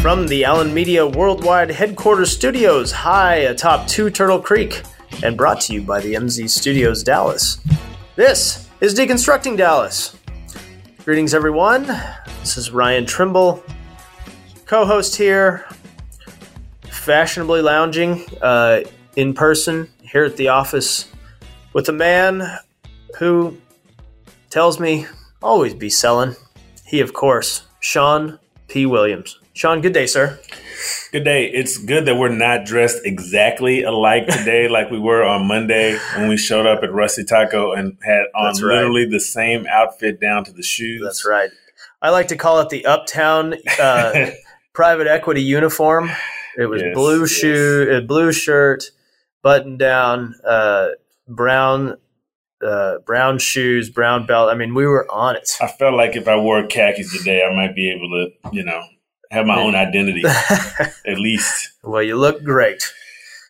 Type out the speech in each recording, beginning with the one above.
From the Allen Media Worldwide Headquarters Studios, high atop Two Turtle Creek, and brought to you by the MZ Studios Dallas. This is Deconstructing Dallas. Greetings, everyone. This is Ryan Trimble, co host here, fashionably lounging uh, in person here at the office with a man who tells me always be selling. He, of course, Sean P. Williams. Sean, good day, sir. Good day. It's good that we're not dressed exactly alike today, like we were on Monday when we showed up at Rusty Taco and had on right. literally the same outfit down to the shoes. That's right. I like to call it the Uptown uh, private equity uniform. It was Yes, blue shoe, uh, blue shirt, button down, uh, brown, uh, brown shoes, brown belt. I mean, we were on it. I felt like if I wore khakis today, I might be able to, you know, have my own identity at least. well, you look great.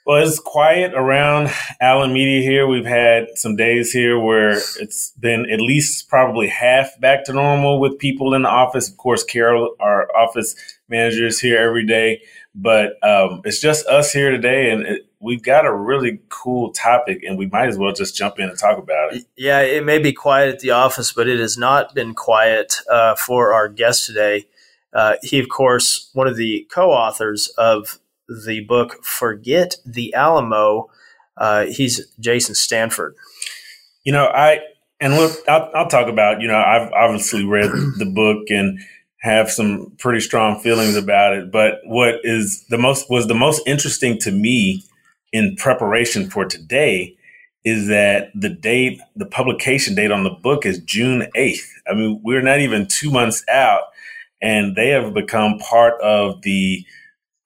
Well, it's quiet around Allen Media here. We've had some days here where it's been at least probably half back to normal with people in the office. Of course, Carol, our office manager, is here every day, but um, it's just us here today, and it, we've got a really cool topic, and we might as well just jump in and talk about it. Yeah, it may be quiet at the office, but it has not been quiet uh, for our guest today. Uh, he, of course, one of the co-authors of the book "Forget the Alamo." Uh, he's Jason Stanford. You know, I and look, I'll, I'll talk about. You know, I've obviously read the book and have some pretty strong feelings about it. But what is the most was the most interesting to me in preparation for today is that the date, the publication date on the book is June eighth. I mean, we're not even two months out, and they have become part of the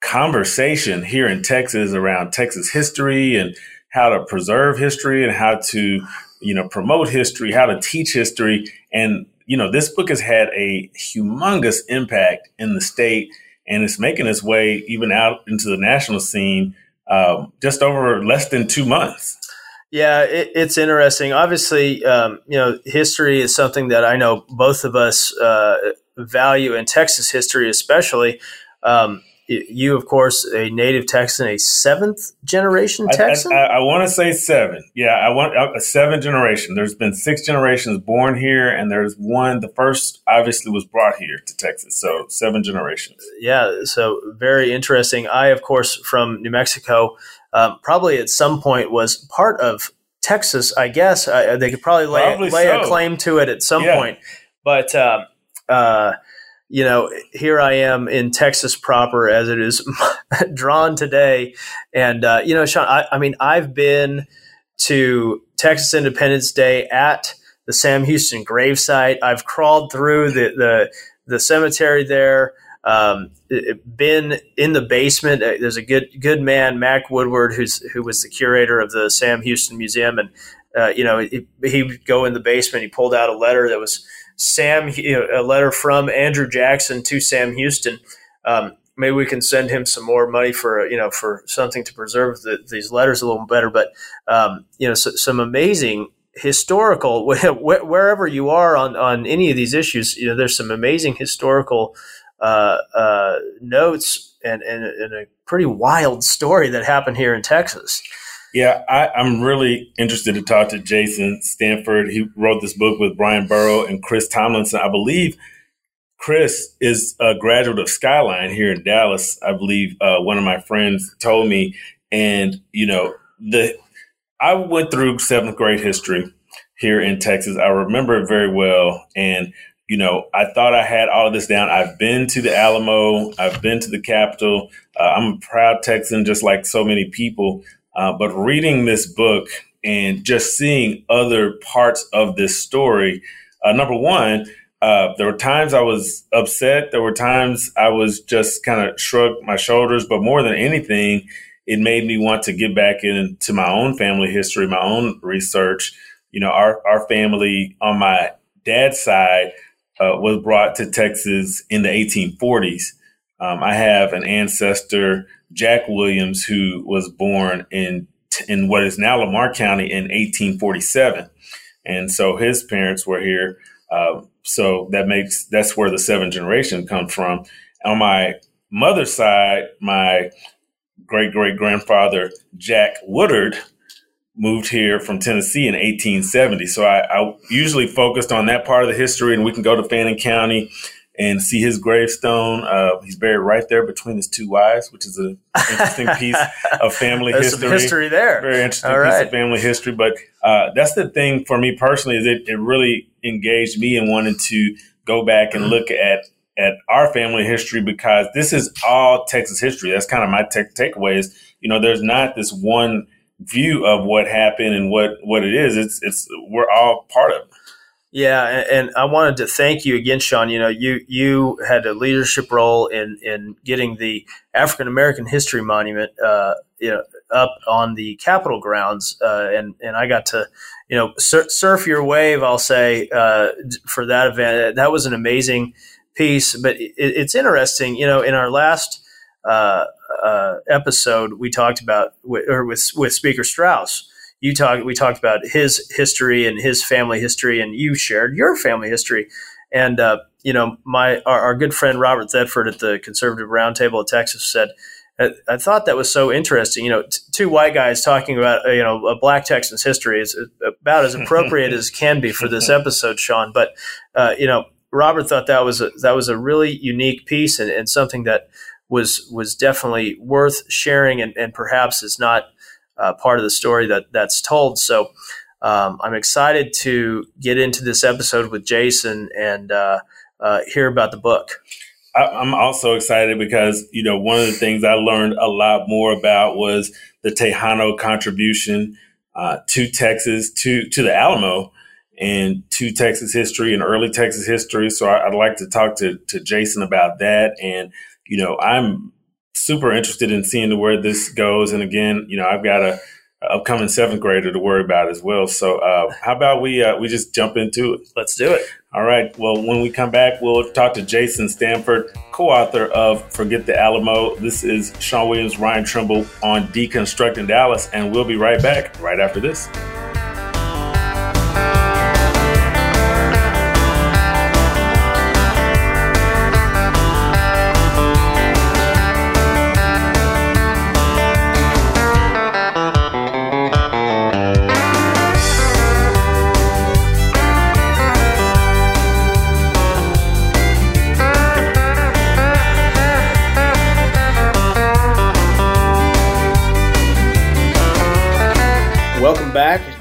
conversation here in Texas around Texas history and how to preserve history and how to you know promote history how to teach history and you know this book has had a humongous impact in the state and it's making its way even out into the national scene um, just over less than two months Yeah, it, it's interesting. Obviously, um, you know, history is something that I know both of us uh, value in Texas history, especially. Um, you, of course, a native Texan, a seventh generation Texan. I, I, want to say seven. Yeah, I want a seven generation. There's been six generations born here, and there's one. The first obviously was brought here to Texas, so seven generations. yeah, so very interesting. I, of course, from New Mexico, um, probably at some point was part of Texas. I guess uh, they could probably lay, Probably lay a claim to it at some Yeah. point. But um, uh, you know, here I am in Texas proper, as it is drawn today, and uh, you know, Sean. I, I mean, I've been to Texas Independence Day at the Sam Houston gravesite. I've crawled through the the, the cemetery there. Um, been in the basement. Uh, There's a good good man, Mac Woodward, who's who was the curator of the Sam Houston Museum, and uh, you know he, he would go in the basement. He pulled out a letter that was Sam, a letter from Andrew Jackson to Sam Houston. Um, maybe we can send him some more money for you know for something to preserve the, these letters a little better. But um, you know, so, some amazing historical wherever you are on on any of these issues. You know, there's some amazing historical uh, uh, notes and, and and a pretty wild story that happened here in Texas. Yeah, I, I'm really interested to talk to Jason Stanford. He wrote this book with Bryan Burrough and Chris Tomlinson. I believe Chris is a graduate of Skyline here in Dallas. I believe uh, one of my friends told me, and you know, the I went through seventh grade history here in Texas. I remember it very well, and you know, I thought I had all of this down. I've been to the Alamo. I've been to the Capitol. Uh, I'm a proud Texan, just like so many people. Uh, but reading this book and just seeing other parts of this story, uh, number one, uh, there were times I was upset. There were times I was just kind of shrugged my shoulders. But more than anything, it made me want to get back into my own family history, my own research. You know, our, our family on my dad's side uh, was brought to Texas in the 1840s. Um, I have an ancestor, Jack Williams, who was born in in what is now Lamar County in 1847, and so his parents were here. Uh, so that makes that's where the seven generation comes from. On my mother's side, my great great grandfather Jack Woodard moved here from Tennessee in 1870. So I, I, usually focused on that part of the history, and we can go to Fannin County and see his gravestone. Uh, he's buried right there between his two wives, which is an interesting piece of family There's history. History there. Very interesting All piece right. of family history. But uh, that's the thing for me personally is it, it really engaged me in wanting to go back and look at at our family history because this is all Texas history. That's kind of my te- takeaway is, you know, there's not this one view of what happened and what, what it is. It's, it's, we're all part of it. Yeah, and, and I wanted to thank you again, Sean. You know, you you had a leadership role in in getting the African American History Monument, uh, you know, up on the Capitol grounds, uh, and and I got to, you know, sur- surf your wave. I'll say uh, for that event. That was an amazing piece. But it, it's interesting, you know, in our last uh, uh, episode, we talked about with, or with with Speaker Straus you talk we talked about his history and his family history and you shared your family history. And uh, you know my our, our, good friend robert thetford at the conservative roundtable of texas said I, I thought that was so interesting. You know t- two white guys talking about uh, you know a black texan's history is about as appropriate as can be for this episode sean. But uh, you know robert thought that was a, that was a really unique piece and, and something that was was definitely worth sharing and, and perhaps is not uh, part of the story that that's told. So um, I'm excited to get into this episode with Jason and uh, uh, hear about the book. I'm also excited because you know one of the things I learned a lot more about was the Tejano contribution uh, to Texas, to to the Alamo, and to Texas history and early Texas history. So I, would like to talk to to Jason about that. And you know, I'm super interested in seeing where this goes. And again, you know, I've got a, a upcoming seventh grader to worry about as well. So uh, how about we uh, we just jump into it? Let's do it. All right. Well, when we come back, we'll talk to Jason Stanford, co-author of Forget the Alamo. This is Sean Williams, Ryan Trimble on Deconstructing Dallas, and we'll be right back right after this.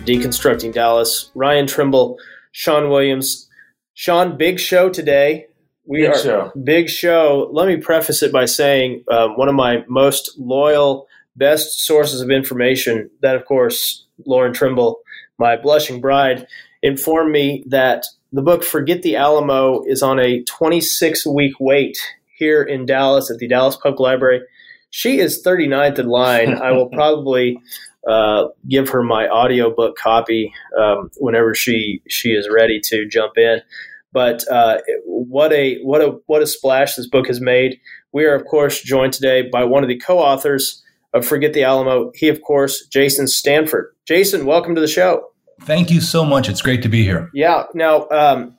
Deconstructing Dallas. Ryan Trimble, Sean Williams. Sean, big show today. We big are show. big show. Let me preface it by saying um, one of my most loyal, best sources of information. That, of course, Lauren Trimble, my blushing bride, informed me that the book "Forget the Alamo" is on a 26 week wait here in Dallas at the Dallas Public Library. She is 39th in line. I will probably uh, give her my audiobook copy um, whenever she she is ready to jump in. But uh, what a what a what a splash this book has made. We are of course joined today by one of the co-authors of Forget the Alamo. He of course Jason Stanford. Jason, welcome to the show. Thank you so much. It's great to be here. Yeah. Now, um,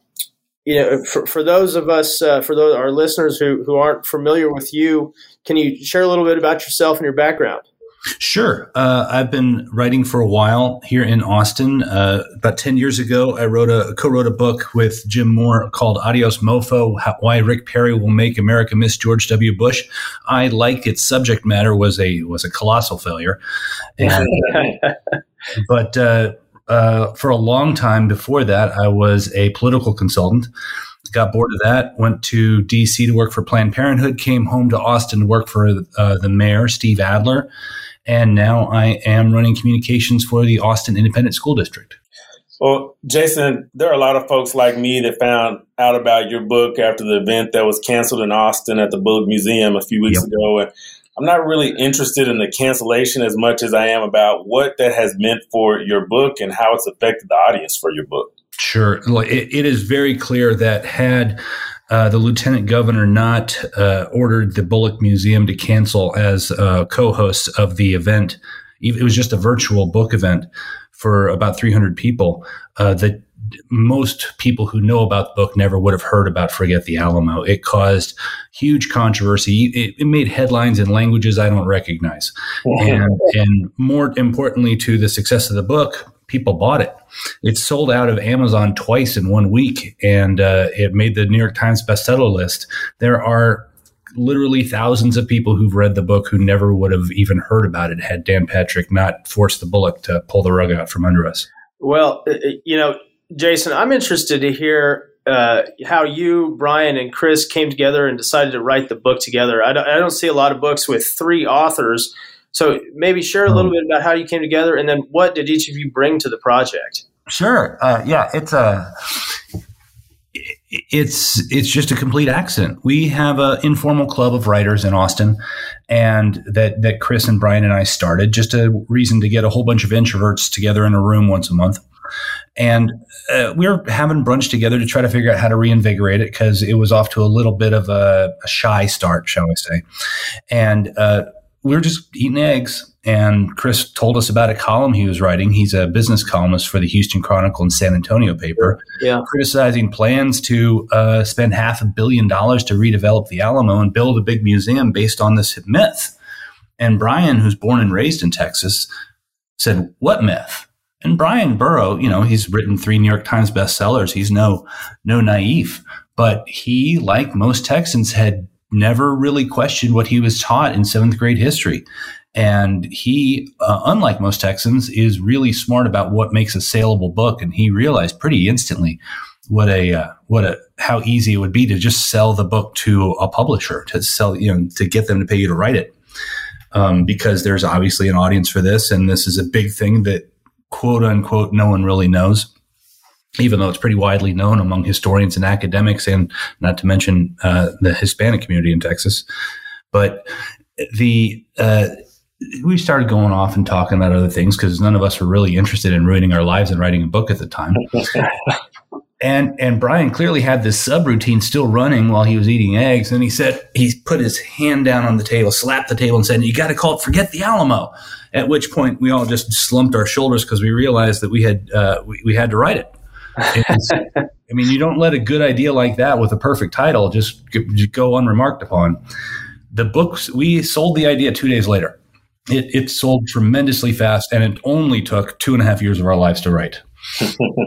you know, for, for those of us, uh, for those our listeners who who aren't familiar with you, can you share a little bit about yourself and your background? Sure. Uh, I've been writing for a while here in Austin. Uh, about 10 years ago, I wrote a co-wrote a book with Jim Moore called Adios Mofo, How, Why Rick Perry Will Make America Miss George W. Bush. I like its subject matter was a was a colossal failure. And, but uh, uh, for a long time before that, I was a political consultant. Got bored of that, went to DC to work for Planned Parenthood, came home to Austin to work for uh, the mayor, Steve Adler and now I am running communications for the Austin Independent School District. Well, Jason, there are a lot of folks like me that found out about your book after the event that was canceled in Austin at the Bullock Museum a few weeks yep. ago. And I'm not really interested in the cancellation as much as I am about what that has meant for your book and how it's affected the audience for your book. Sure. It, it is very clear that had uh, the lieutenant governor not uh, ordered the Bullock Museum to cancel as uh, co-hosts of the event. It was just a virtual book event for about 300 people. Uh, the most people who know about the book never would have heard about Forget the Alamo. It caused huge controversy. It, it made headlines in languages I don't recognize. and, and more importantly to the success of the book, people bought it. It sold out of Amazon twice in one week, and uh, it made the New York Times bestseller list. There are literally thousands of people who've read the book who never would have even heard about it had Dan Patrick not forced the Bullock to pull the rug out from under us. Well, uh, uh, you know, Jason, I'm interested to hear uh, how you, Bryan, and Chris came together and decided to write the book together. I don't, I don't see a lot of books with three authors. So maybe share a little hmm. bit about how you came together, and then what did each of you bring to the project? Sure. Uh, yeah, it's a it's it's just a complete accident. We have an informal club of writers in Austin, and that that Chris and Bryan and I started just a reason to get a whole bunch of introverts together in a room once a month. And uh, we were having brunch together to try to figure out how to reinvigorate it because it was off to a little bit of a, a shy start, shall we say. And uh, we were just eating eggs and Chris told us about a column he was writing. He's a business columnist for the Houston Chronicle and San Antonio paper, yeah. criticizing plans to uh, spend half a billion dollars to redevelop the Alamo and build a big museum based on this myth. And Bryan, who's born and raised in Texas, said, "What myth?" And Bryan Burrough, you know, he's written three New York Times bestsellers. He's no no naive, but he, like most Texans, had never really questioned what he was taught in seventh grade history. And he, uh, unlike most Texans, is really smart about what makes a saleable book. And he realized pretty instantly what a uh, what a how easy it would be to just sell the book to a publisher to sell you know to get them to pay you to write it. Um, because there's obviously an audience for this, and this is a big thing that quote unquote no one really knows even though it's pretty widely known among historians and academics, and not to mention uh, the Hispanic community in Texas. But the uh, we started going off and talking about other things because none of us were really interested in ruining our lives and writing a book at the time. and and Bryan clearly had this subroutine still running while he was eating eggs. And he said he put his hand down on the table, slapped the table, and said, "You got to call it forget the Alamo." At which point we all just slumped our shoulders because we realized that we had uh, we, we had to write it. I mean, you don't let a good idea like that with a perfect title just, just go unremarked upon. The books we sold the idea two days later it, it sold tremendously fast, and it only took two and a half years of our lives to write.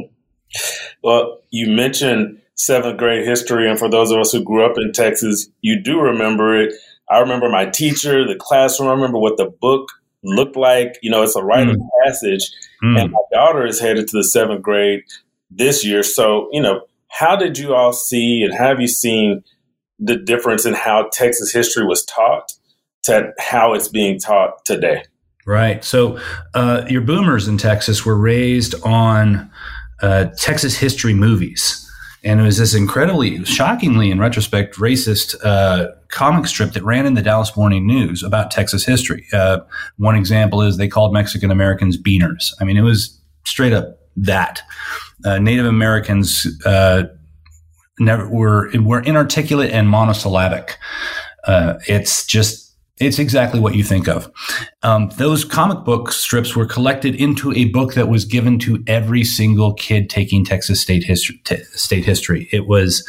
well, you mentioned seventh grade history, and for those of us who grew up in Texas, you do remember it. I remember my teacher, the classroom. I remember what the book looked like. You know, it's a rite mm. of passage, mm. and my daughter is headed to the seventh grade this year. So, you know, how did you all see, and have you seen the difference in how Texas history was taught? to how it's being taught today. Right. So uh, your boomers in Texas were raised on uh, Texas history movies. And it was this incredibly, shockingly, in retrospect, racist uh, comic strip that ran in the Dallas Morning News about Texas history. Uh, one example is they called Mexican Americans beaners. I mean, it was straight up that. Uh, Native Americans uh, never were were inarticulate and monosyllabic. it's just it's exactly what you think of. Um, those comic book strips were collected into a book that was given to every single kid taking Texas state history. T- state history. It was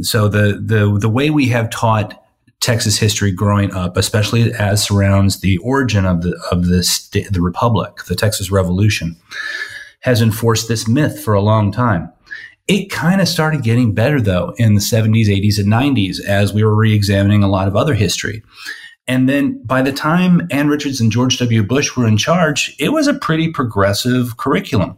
so the the the way we have taught Texas history growing up, especially as surrounds the origin of the of the the republic, the Texas Revolution, has enforced this myth for a long time. It kind of started getting better though in the 70s, 80s, and 90s as we were re-examining a lot of other history. And then by the time Ann Richards and George W. Bush were in charge, it was a pretty progressive curriculum.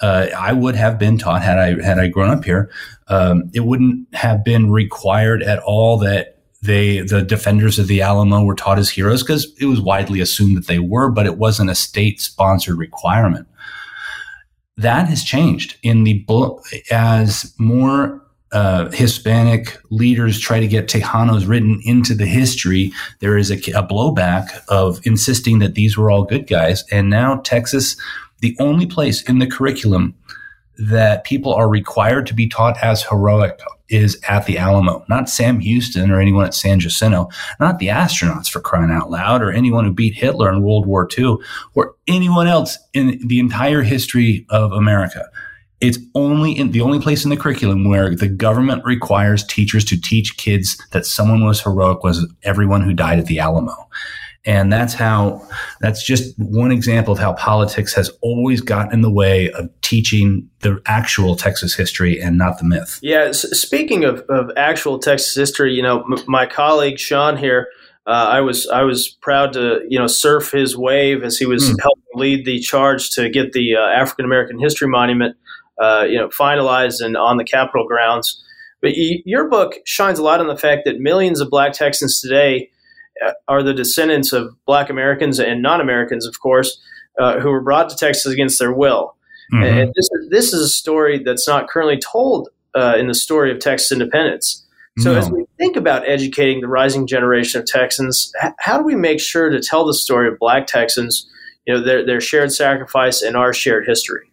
Uh, I would have been taught had I had I grown up here. Um, it wouldn't have been required at all that they the defenders of the Alamo were taught as heroes because it was widely assumed that they were, but it wasn't a state sponsored requirement. That has changed in the as more uh, Hispanic leaders try to get Tejanos written into the history, there is a, a, blowback of insisting that these were all good guys. And now Texas, the only place in the curriculum that people are required to be taught as heroic is at the Alamo, not Sam Houston or anyone at San Jacinto, not the astronauts for crying out loud, or anyone who beat Hitler in World War II, or anyone else in the entire history of America. It's only in the only place in the curriculum where the government requires teachers to teach kids that someone was heroic was everyone who died at the Alamo. And that's how, that's just one example of how politics has always gotten in the way of teaching the actual Texas history and not the myth. Yeah. Speaking of, of actual Texas history, you know, m- my colleague Sean here, uh, I was I was proud to you know surf his wave as he was mm. helping lead the charge to get the uh, African American History Monument uh, you know finalized and on the Capitol grounds. But y- your book shines a light on the fact that millions of Black Texans today are the descendants of black Americans and non Americans, of course, uh, who were brought to Texas against their will. Mm-hmm. And this, is, this is a story that's not currently told uh, in the story of Texas independence. So, no. as we think about educating the rising generation of Texans, h- how do we make sure to tell the story of black Texans, you know, their, their shared sacrifice and our shared history?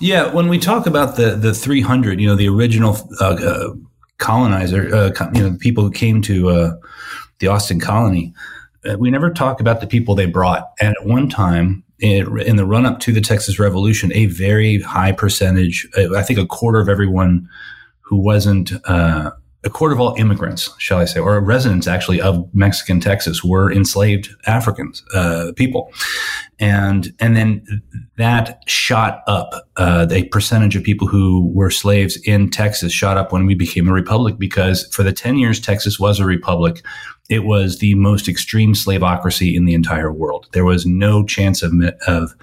Yeah, when we talk about the the 300, you know, the original uh, uh, colonizer, uh, you know, people who came to uh, the Austin colony, uh, we never talk about the people they brought. And at one time, in the run up to the Texas Revolution, a very high percentage, uh, I think a quarter of everyone who wasn't uh, a quarter of all immigrants, shall I say, or residents actually of Mexican Texas were enslaved Africans, uh, people, and and then that shot up. Uh, the percentage of people who were slaves in Texas shot up when we became a republic because for the ten years Texas was a republic, it was the most extreme slaveocracy in the entire world. There was no chance of of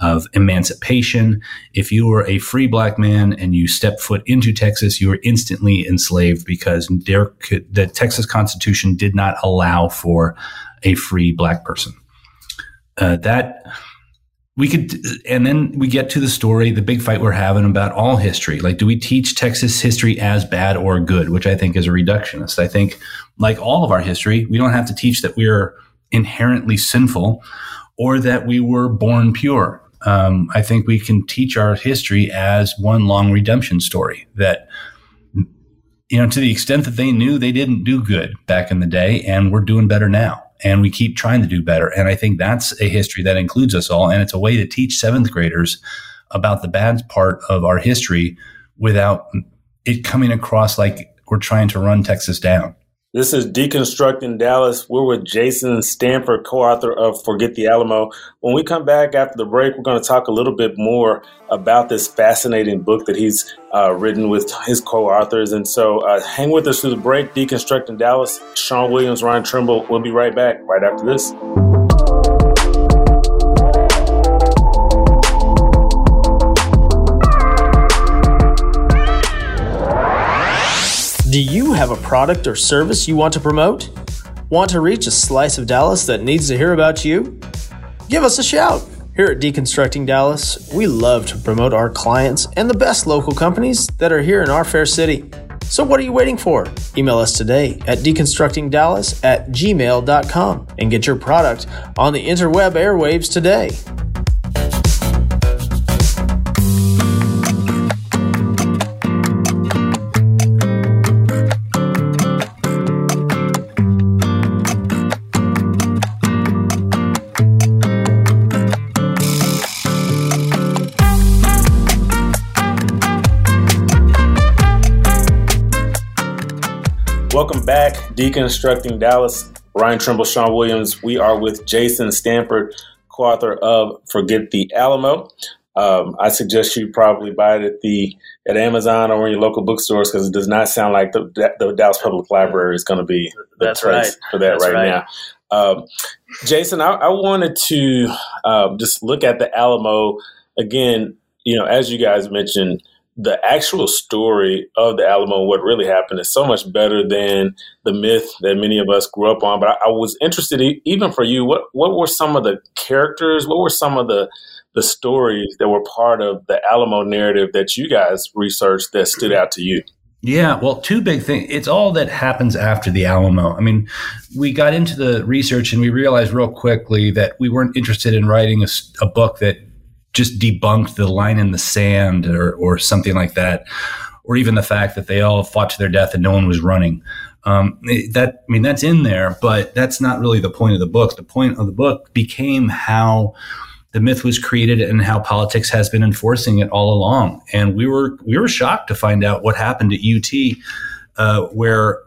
of emancipation. If you were a free black man and you stepped foot into Texas, you were instantly enslaved because there could, the Texas Constitution did not allow for a free black person. Uh, that we could, and then we get to the story, the big fight we're having about all history. Like, do we teach Texas history as bad or good? Which I think is a reductionist. I think, like all of our history, we don't have to teach that we're inherently sinful or that we were born pure um, I think we can teach our history as one long redemption story that, you know, to the extent that they knew they didn't do good back in the day and we're doing better now. And we keep trying to do better. And I think that's a history that includes us all. And it's a way to teach seventh graders about the bad part of our history without it coming across like we're trying to run Texas down. This is Deconstructing Dallas. We're with Jason Stanford, co author of Forget the Alamo. When we come back after the break, we're going to talk a little bit more about this fascinating book that he's uh, written with his co authors. And so uh, hang with us through the break. Deconstructing Dallas. Sean Williams, Ryan Trimble. We'll be right back right after this. Do you have a product or service you want to promote? Want to reach a slice of Dallas that needs to hear about you? Give us a shout. Here at Deconstructing Dallas, we love to promote our clients and the best local companies that are here in our fair city. So what are you waiting for? Email us today at deconstructingdallas at gmail.com and get your product on the interweb airwaves today. Welcome back, Deconstructing Dallas. Ryan Trimble, Sean Williams. We are with Jason Stanford, co-author of Forget the Alamo. Um, I suggest you probably buy it at the at Amazon or in your local bookstores because it does not sound like the, the Dallas Public Library is going to be the That's place right. for that That's right, right, now. Um, Jason, I, I, wanted to um, just look at the Alamo again. You know, as you guys mentioned, the actual story of the Alamo, what really happened, is so much better than the myth that many of us grew up on. But I, I was interested, even for you, what what were some of the characters? What were some of the the stories that were part of the Alamo narrative that you guys researched that stood out to you? Yeah, well, two big things. It's all that happens after the Alamo. I mean, we got into the research and we realized real quickly that we weren't interested in writing a, a book that just debunked the line in the sand or, or something like that, or even the fact that they all fought to their death and no one was running. Um, that I mean, that's in there, but that's not really the point of the book. The point of the book became how the myth was created and how politics has been enforcing it all along. And we were we were shocked to find out what happened at UT, uh, where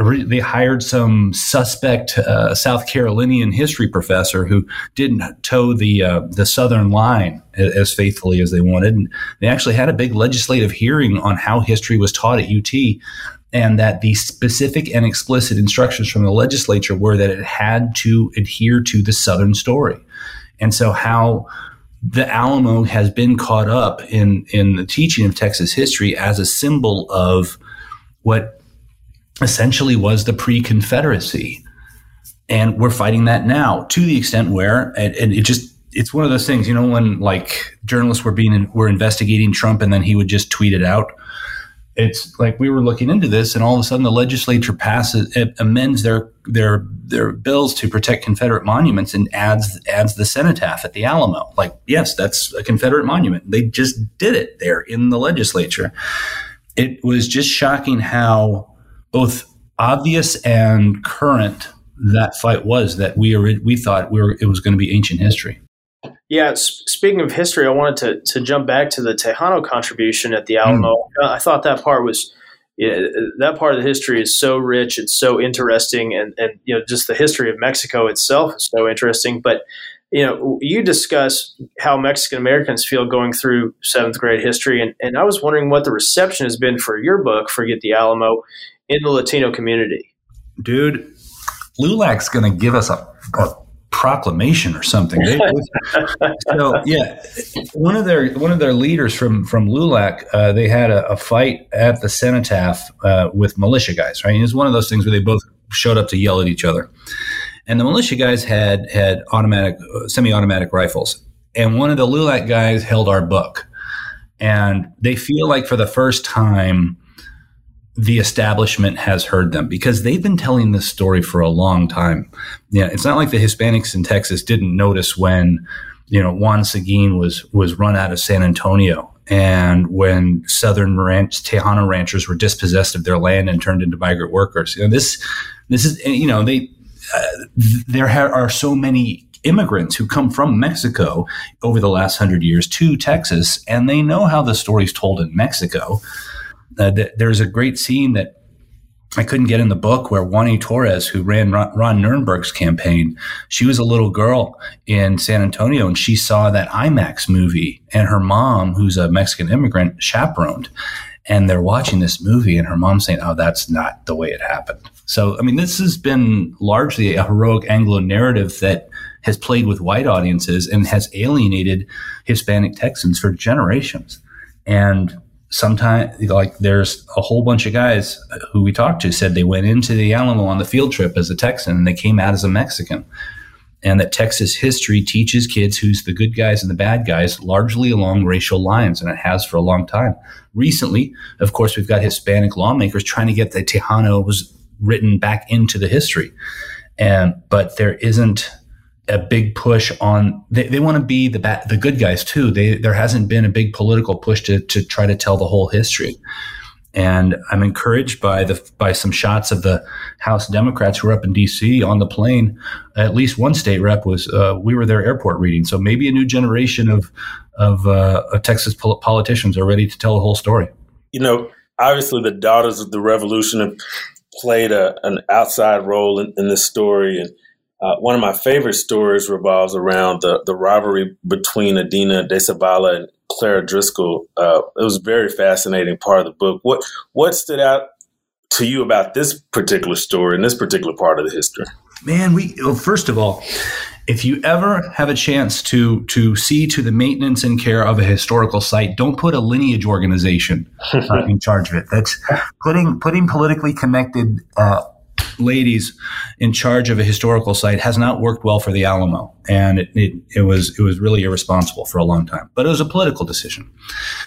they hired some suspect uh, South Carolinian history professor who didn't toe the uh, the Southern line as faithfully as they wanted. And they actually had a big legislative hearing on how history was taught at UT, and that the specific and explicit instructions from the legislature were that it had to adhere to the Southern story. And so, how the Alamo has been caught up in in the teaching of Texas history as a symbol of what essentially was the pre-Confederacy. And we're fighting that now to the extent where, and, and it just, it's one of those things, you know, when like journalists were being, were investigating Trump and then he would just tweet it out. It's like we were looking into this, and all of a sudden the legislature passes, eh, amends their their their bills to protect Confederate monuments, and adds adds the cenotaph at the Alamo. Like, yes, that's a Confederate monument. They just did it there in the legislature. It was just shocking how both obvious and current that fight was that we we thought we were it was going to be ancient history. Yeah, speaking of history, I wanted to to jump back to the Tejano contribution at the Alamo. Mm. I thought that part was yeah, that part of the history is so rich, it's so interesting, and and you know just the history of Mexico itself is so interesting. But you know, you discuss how Mexican Americans feel going through seventh grade history, and, and I was wondering what the reception has been for your book, Forget the Alamo, in the Latino community. Dude, LULAC's going to give us a, a, proclamation or something. They, so yeah, one of their one of their leaders from from LULAC, uh, they had a, a, fight at the cenotaph uh, with militia guys. Right, it was one of those things where they both showed up to yell at each other, and the militia guys had had automatic uh, semi-automatic rifles, and one of the LULAC guys held our book, and they feel like for the first time the establishment has heard them because they've been telling this story for a long time. Yeah, it's not like the Hispanics in Texas didn't notice when you know Juan Seguin was was run out of San Antonio and when southern ranch Tejano ranchers were dispossessed of their land and turned into migrant workers. You know this this is you know they uh, there are so many immigrants who come from Mexico over the last hundred years to Texas, and they know how the story's told in Mexico. Uh, th- there's a great scene that I couldn't get in the book where Juanie Torres, who ran Ron, Nirenberg's campaign, she was a little girl in San Antonio and she saw that IMAX movie and her mom, who's a Mexican immigrant, chaperoned. And they're watching this movie and her mom saying, Oh, that's not the way it happened. So, I mean, this has been largely a heroic Anglo narrative that has played with white audiences and has alienated Hispanic Texans for generations. And sometimes like there's a whole bunch of guys who we talked to said they went into the Alamo on the field trip as a Texan and they came out as a Mexican. And that Texas history teaches kids who's the good guys and the bad guys largely along racial lines, and it has for a long time. Recently, of course, we've got Hispanic lawmakers trying to get the Tejano was written back into the history. And but there isn't a big push on they, they want to be the bad, the good guys too. They there hasn't been a big political push to to try to tell the whole history. And I'm encouraged by the by some shots of the House Democrats who were up in D.C. on the plane. At least one state rep was uh, we were there airport reading. So maybe a new generation of of, uh, of Texas pol- politicians are ready to tell the whole story. You know, obviously the Daughters of the Revolution have played a, an outside role in, in this story, and uh, one of my favorite stories revolves around the, the rivalry between Adina de Zavala and Clara Driscoll. Uh, it was a very fascinating part of the book. What what stood out to you about this particular story and this particular part of the history? Man, we well, first of all, if you ever have a chance to to see to the maintenance and care of a historical site, don't put a lineage organization uh, in charge of it. That's putting putting politically connected uh, ladies in charge of a historical site has not worked well for the Alamo, and it, it, it, was it was really irresponsible for a long time. But it was a political decision.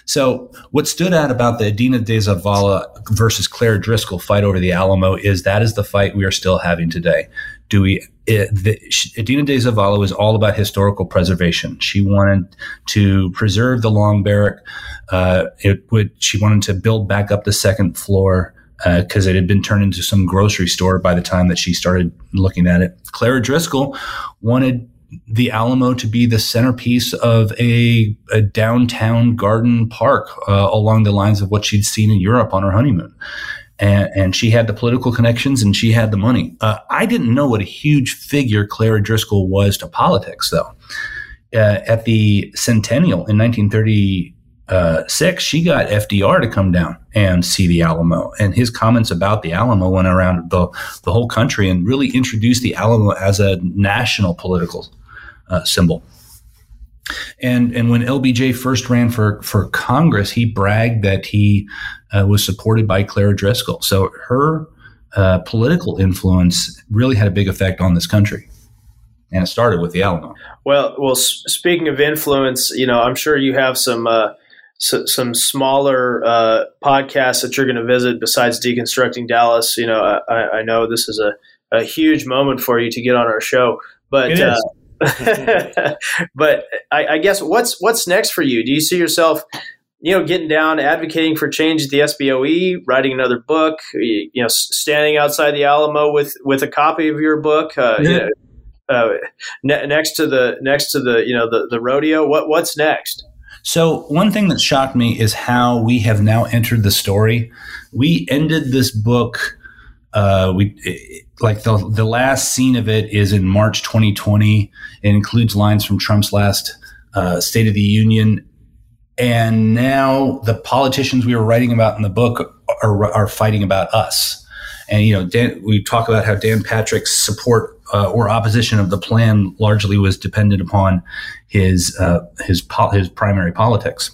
So what stood out about the Adina de Zavala versus Claire Driscoll fight over the Alamo is that is the fight we are still having today. Do we? Adina de Zavala was all about historical preservation. She wanted to preserve the long barrack. Uh, it would. She wanted to build back up the second floor because uh, it had been turned into some grocery store by the time that she started looking at it. Clara Driscoll wanted the Alamo to be the centerpiece of a, a downtown garden park uh, along the lines of what she'd seen in Europe on her honeymoon. And, and she had the political connections and she had the money. Uh, I didn't know what a huge figure Clara Driscoll was to politics, though. Uh, at the centennial in 1936, uh, she got FDR to come down and see the Alamo. And his comments about the Alamo went around the, the whole country and really introduced the Alamo as a national political uh, symbol. And and when LBJ first ran for for Congress, he bragged that he uh, was supported by Clara Driscoll. So her uh, political influence really had a big effect on this country, and it started with the Alamo. Well, well. Speaking of influence, you know, I'm sure you have some uh, so, some smaller uh, podcasts that you're going to visit besides deconstructing Dallas. You know, I, I know this is a, a huge moment for you to get on our show, but uh, but I, I, guess what's what's next for you? Do you see yourself, you know, getting down, advocating for change at the SBOE, writing another book, you, you know, standing outside the Alamo with with a copy of your book, uh, yeah. you know, uh, ne- next to the next to the you know the the rodeo? What what's next? So, one thing that shocked me is how we have now entered the story. We ended this book, uh, we like the the last scene of it is in March 2020. It includes lines from Trump's last uh, State of the Union, and now the politicians we were writing about in the book are, are fighting about us. And you know, Dan, we talk about how Dan Patrick's support uh, or opposition of the plan largely was dependent upon his uh, his po- his primary politics.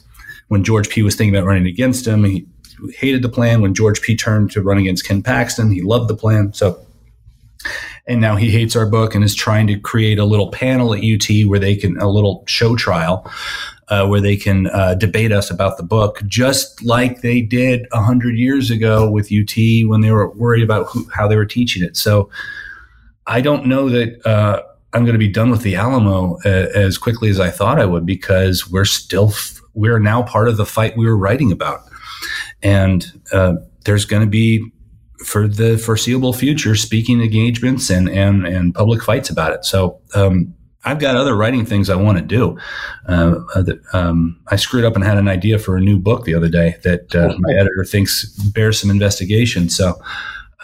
When George P. was thinking about running against him, he hated the plan. When George P. turned to run against Ken Paxton, he loved the plan. So, and now he hates our book and is trying to create a little panel at UT where they can a little show trial uh, where they can uh, debate us about the book, just like they did a hundred years ago with UT when they were worried about who, how they were teaching it. So I don't know that uh, I'm going to be done with the Alamo uh, as quickly as I thought I would because we're still f- we're now part of the fight we were writing about, and uh, there's going to be for the foreseeable future speaking engagements and and and public fights about it. So. Um, I've got other writing things I want to do. Uh, um, I screwed up and had an idea for a new book the other day that uh, my editor thinks bears some investigation. So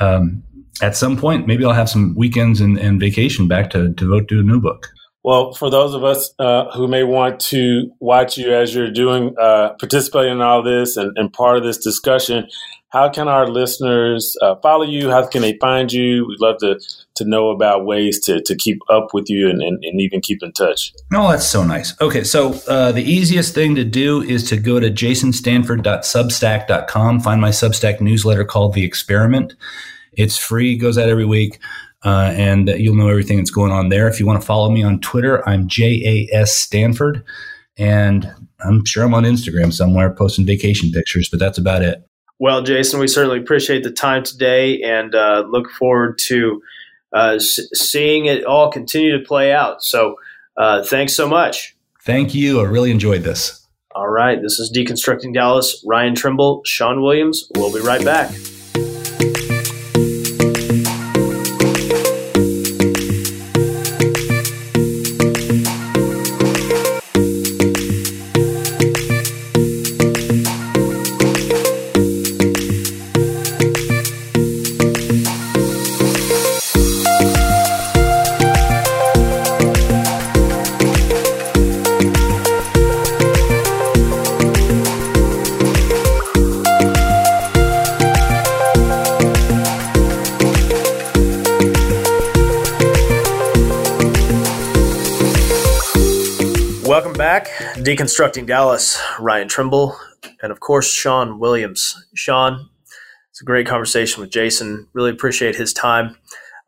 um, at some point, maybe I'll have some weekends and, and vacation back to devote to a new book. Well, for those of us uh, who may want to watch you as you're doing, uh, participating in all this and, and, part of this discussion, how can our listeners uh, follow you? How can they find you? We'd love to to know about ways to, to keep up with you and, and, and even keep in touch. Oh, that's so nice. Okay, so uh, the easiest thing to do is to go to jasonstanford.substack.com, find my Substack newsletter called The Experiment. It's free, goes out every week. Uh, and you'll know everything that's going on there. If you want to follow me on Twitter, I'm JAS Stanford. And I'm sure I'm on Instagram somewhere posting vacation pictures, but that's about it. Well, Jason, we certainly appreciate the time today and uh, look forward to uh, s- seeing it all continue to play out. So uh, thanks so much. Thank you. I really enjoyed this. All right. This is Deconstructing Dallas. Ryan Trimble, Sean Williams. We'll be right back. Deconstructing Dallas, Ryan Trimble, and of course, Sean Williams. Sean, it's a great conversation with Jason. Really appreciate his time.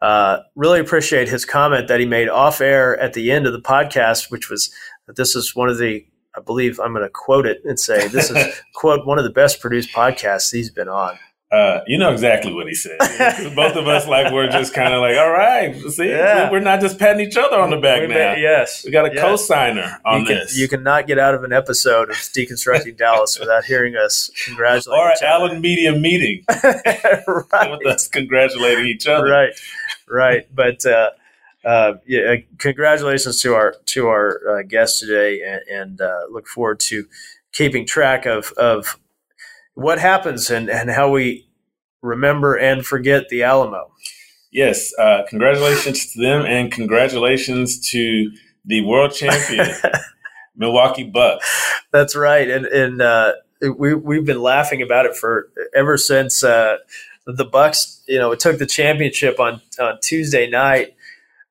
Uh, really appreciate his comment that he made off air at the end of the podcast, which was that this is one of the, I believe I'm going to quote it and say, this is, quote, one of the best produced podcasts he's been on. Uh, you know exactly what he said. Both of us, like, we're just kind of like, all right, see, yeah. we're not just patting each other on the back we now. yes, we got a yes. co-signer on you can, this. You cannot get out of an episode of deconstructing Dallas without hearing us congratulate. Or Allen Media meeting right. with us congratulating each other. Right, right. But uh, uh, yeah, congratulations to our to our uh, guest today, and, and uh, look forward to keeping track of of what happens and and how we remember and forget the Alamo. Yes, uh, congratulations to them, and congratulations to the world champion Milwaukee Bucks. That's right, and and uh, we we've been laughing about it for ever since uh, the Bucks. You know, took the championship on on Tuesday night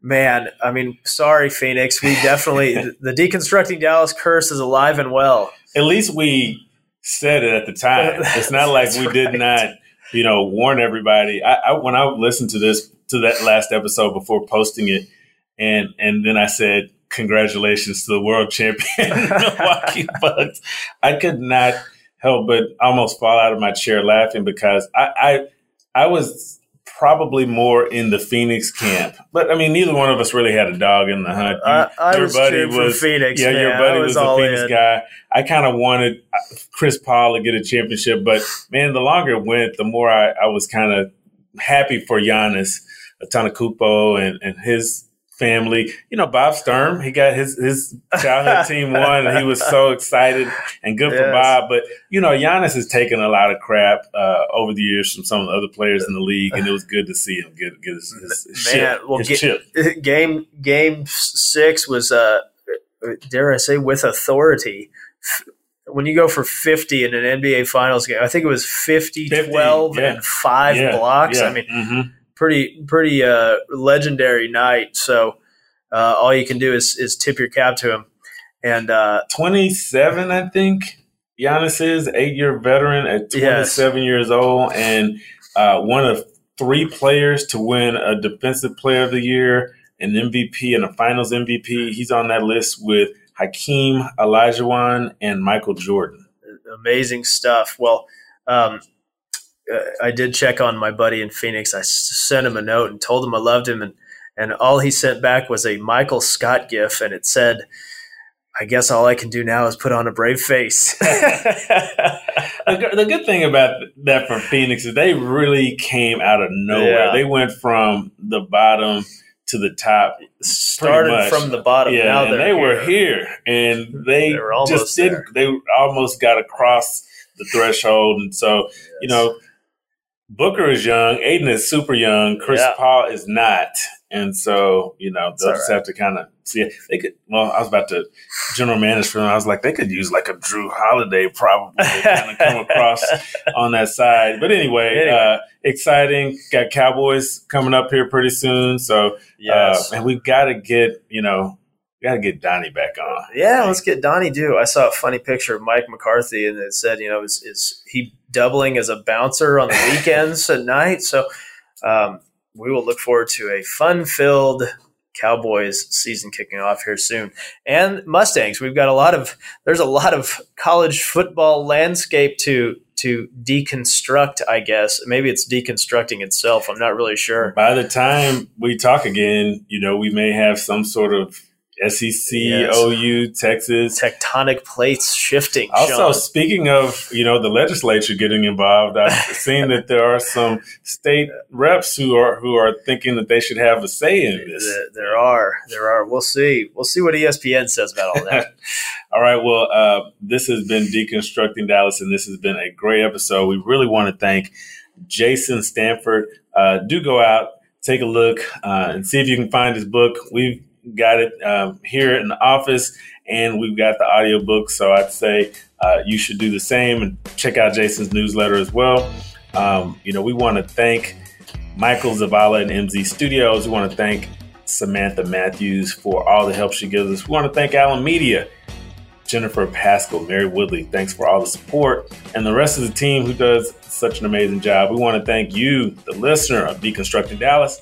Man, I mean, sorry, Phoenix. We definitely the deconstructing Dallas curse is alive and well. At least we said it at the time. It's not like we did not, you know, warn everybody. I, I when I listened to this to that last episode before posting it, and and then I said congratulations to the world champion Milwaukee Bucks. I could not help but almost fall out of my chair laughing because I I, I was probably more in the Phoenix camp. But I mean, neither one of us really had a dog in the hunt. You, I, I your was buddy was Phoenix. Yeah, man. your buddy was, was a Phoenix in. guy. I kind of wanted uh, Chris Paul to get a championship, but man, the longer it went, the more I, I was kind of happy for Giannis Antetokounmpo and and his family. You know, Bob Sturm, he got his his childhood team won, and he was so excited and good yes. for Bob. But you know, Giannis has taken a lot of crap uh, over the years from some of the other players in the league, and it was good to see him get get his, his, his Man, chip. Well, his ga- chip. Game game six was, uh, dare I say, with authority. When you go for 50 in an NBA Finals game, I think it was 50, 50 12, yeah. and five yeah, blocks. Yeah. I mean, mm-hmm pretty pretty uh, legendary night. So uh, all you can do is is tip your cap to him. And uh, 27, I think Giannis is eight year veteran at 27 yes. years old, and uh, one of three players to win a Defensive Player of the Year, an MVP, and a Finals MVP. He's on that list with Hakeem Olajuwon and Michael Jordan. Amazing stuff. Well. Um, Uh, I did check on my buddy in Phoenix. I sent him a note and told him I loved him, and and all he sent back was a Michael Scott gif, and it said, "I guess all I can do now is put on a brave face." the good thing about that for Phoenix is they really came out of nowhere. Yeah. They went from the bottom to the top. Started from the bottom. Yeah, now they here. were here, and they, they just didn't. They almost got across the threshold, and so yes. you know Booker is young, Ayton is super young, Chris yeah. Paul is not, and so you know they'll just right. have to kind of see. It. They could. Well, I was about to general manager for them. I was like, they could use like a Jrue Holiday probably kind of come across on that side. But anyway, anyway. Uh, exciting. Got Cowboys coming up here pretty soon, so uh, yes. uh, and we've got to get you know we got to get Donnie back on. Yeah, let's get Donnie. Do I saw a funny picture of Mike McCarthy, and it said, you know, is, is he doubling as a bouncer on the weekends at night? So um, we will look forward to a fun-filled Cowboys season kicking off here soon, and Mustangs. We've got a lot of there's a lot of college football landscape to to deconstruct. I guess maybe it's deconstructing itself. I'm not really sure. By the time we talk again, you know, we may have some sort of SEC, yes. OU, Texas. Tectonic plates shifting. Also, Shawn. speaking of, you know, the legislature getting involved, I've seen that there are some state reps who are who are thinking that they should have a say in this. There are. There are. We'll see. We'll see what ESPN says about all that. all right. Well, uh, this has been Deconstructing Dallas, and this has been a great episode. We really want to thank Jason Stanford. Uh, do go out, take a look, uh, and see if you can find his book. We've got it um, here in the office, and we've got the audiobook. So I'd say uh, you should do the same and check out Jason's newsletter as well. Um, you know, we want to thank Michael Zavala and MZ Studios. We want to thank Samantha Matthews for all the help she gives us. We want to thank Allen Media, Jennifer Pascal, Mary Woodley. Thanks for all the support, and the rest of the team who does such an amazing job. We want to thank you, the listener of Deconstructing Dallas,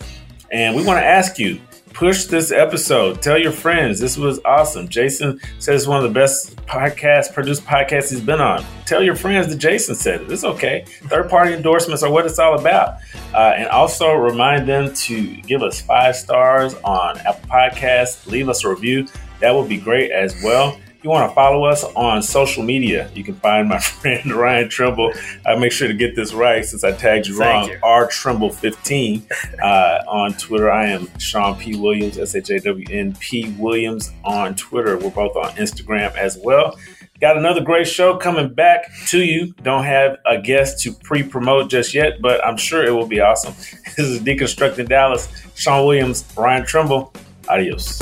and we want to ask you push this episode. Tell your friends. This was awesome. Jason says it's one of the best podcast produced podcasts he's been on. Tell your friends that Jason said it. It's okay. Third party endorsements are what it's all about. Uh, and also remind them to give us five stars on Apple Podcasts. Leave us a review. That would be great as well. You want to follow us on social media, you can find my friend Ryan Trimble. I make sure to get this right since I tagged you Thank wrong. R Trimble 15 uh, on Twitter. I am Shawn P. Williams, S H A W N P. Williams on Twitter. We're both on Instagram as well. Got another great show coming back to you. Don't have a guest to pre promote just yet, but I'm sure it will be awesome. This is Deconstructing Dallas. Shawn Williams, Ryan Trimble. Adios.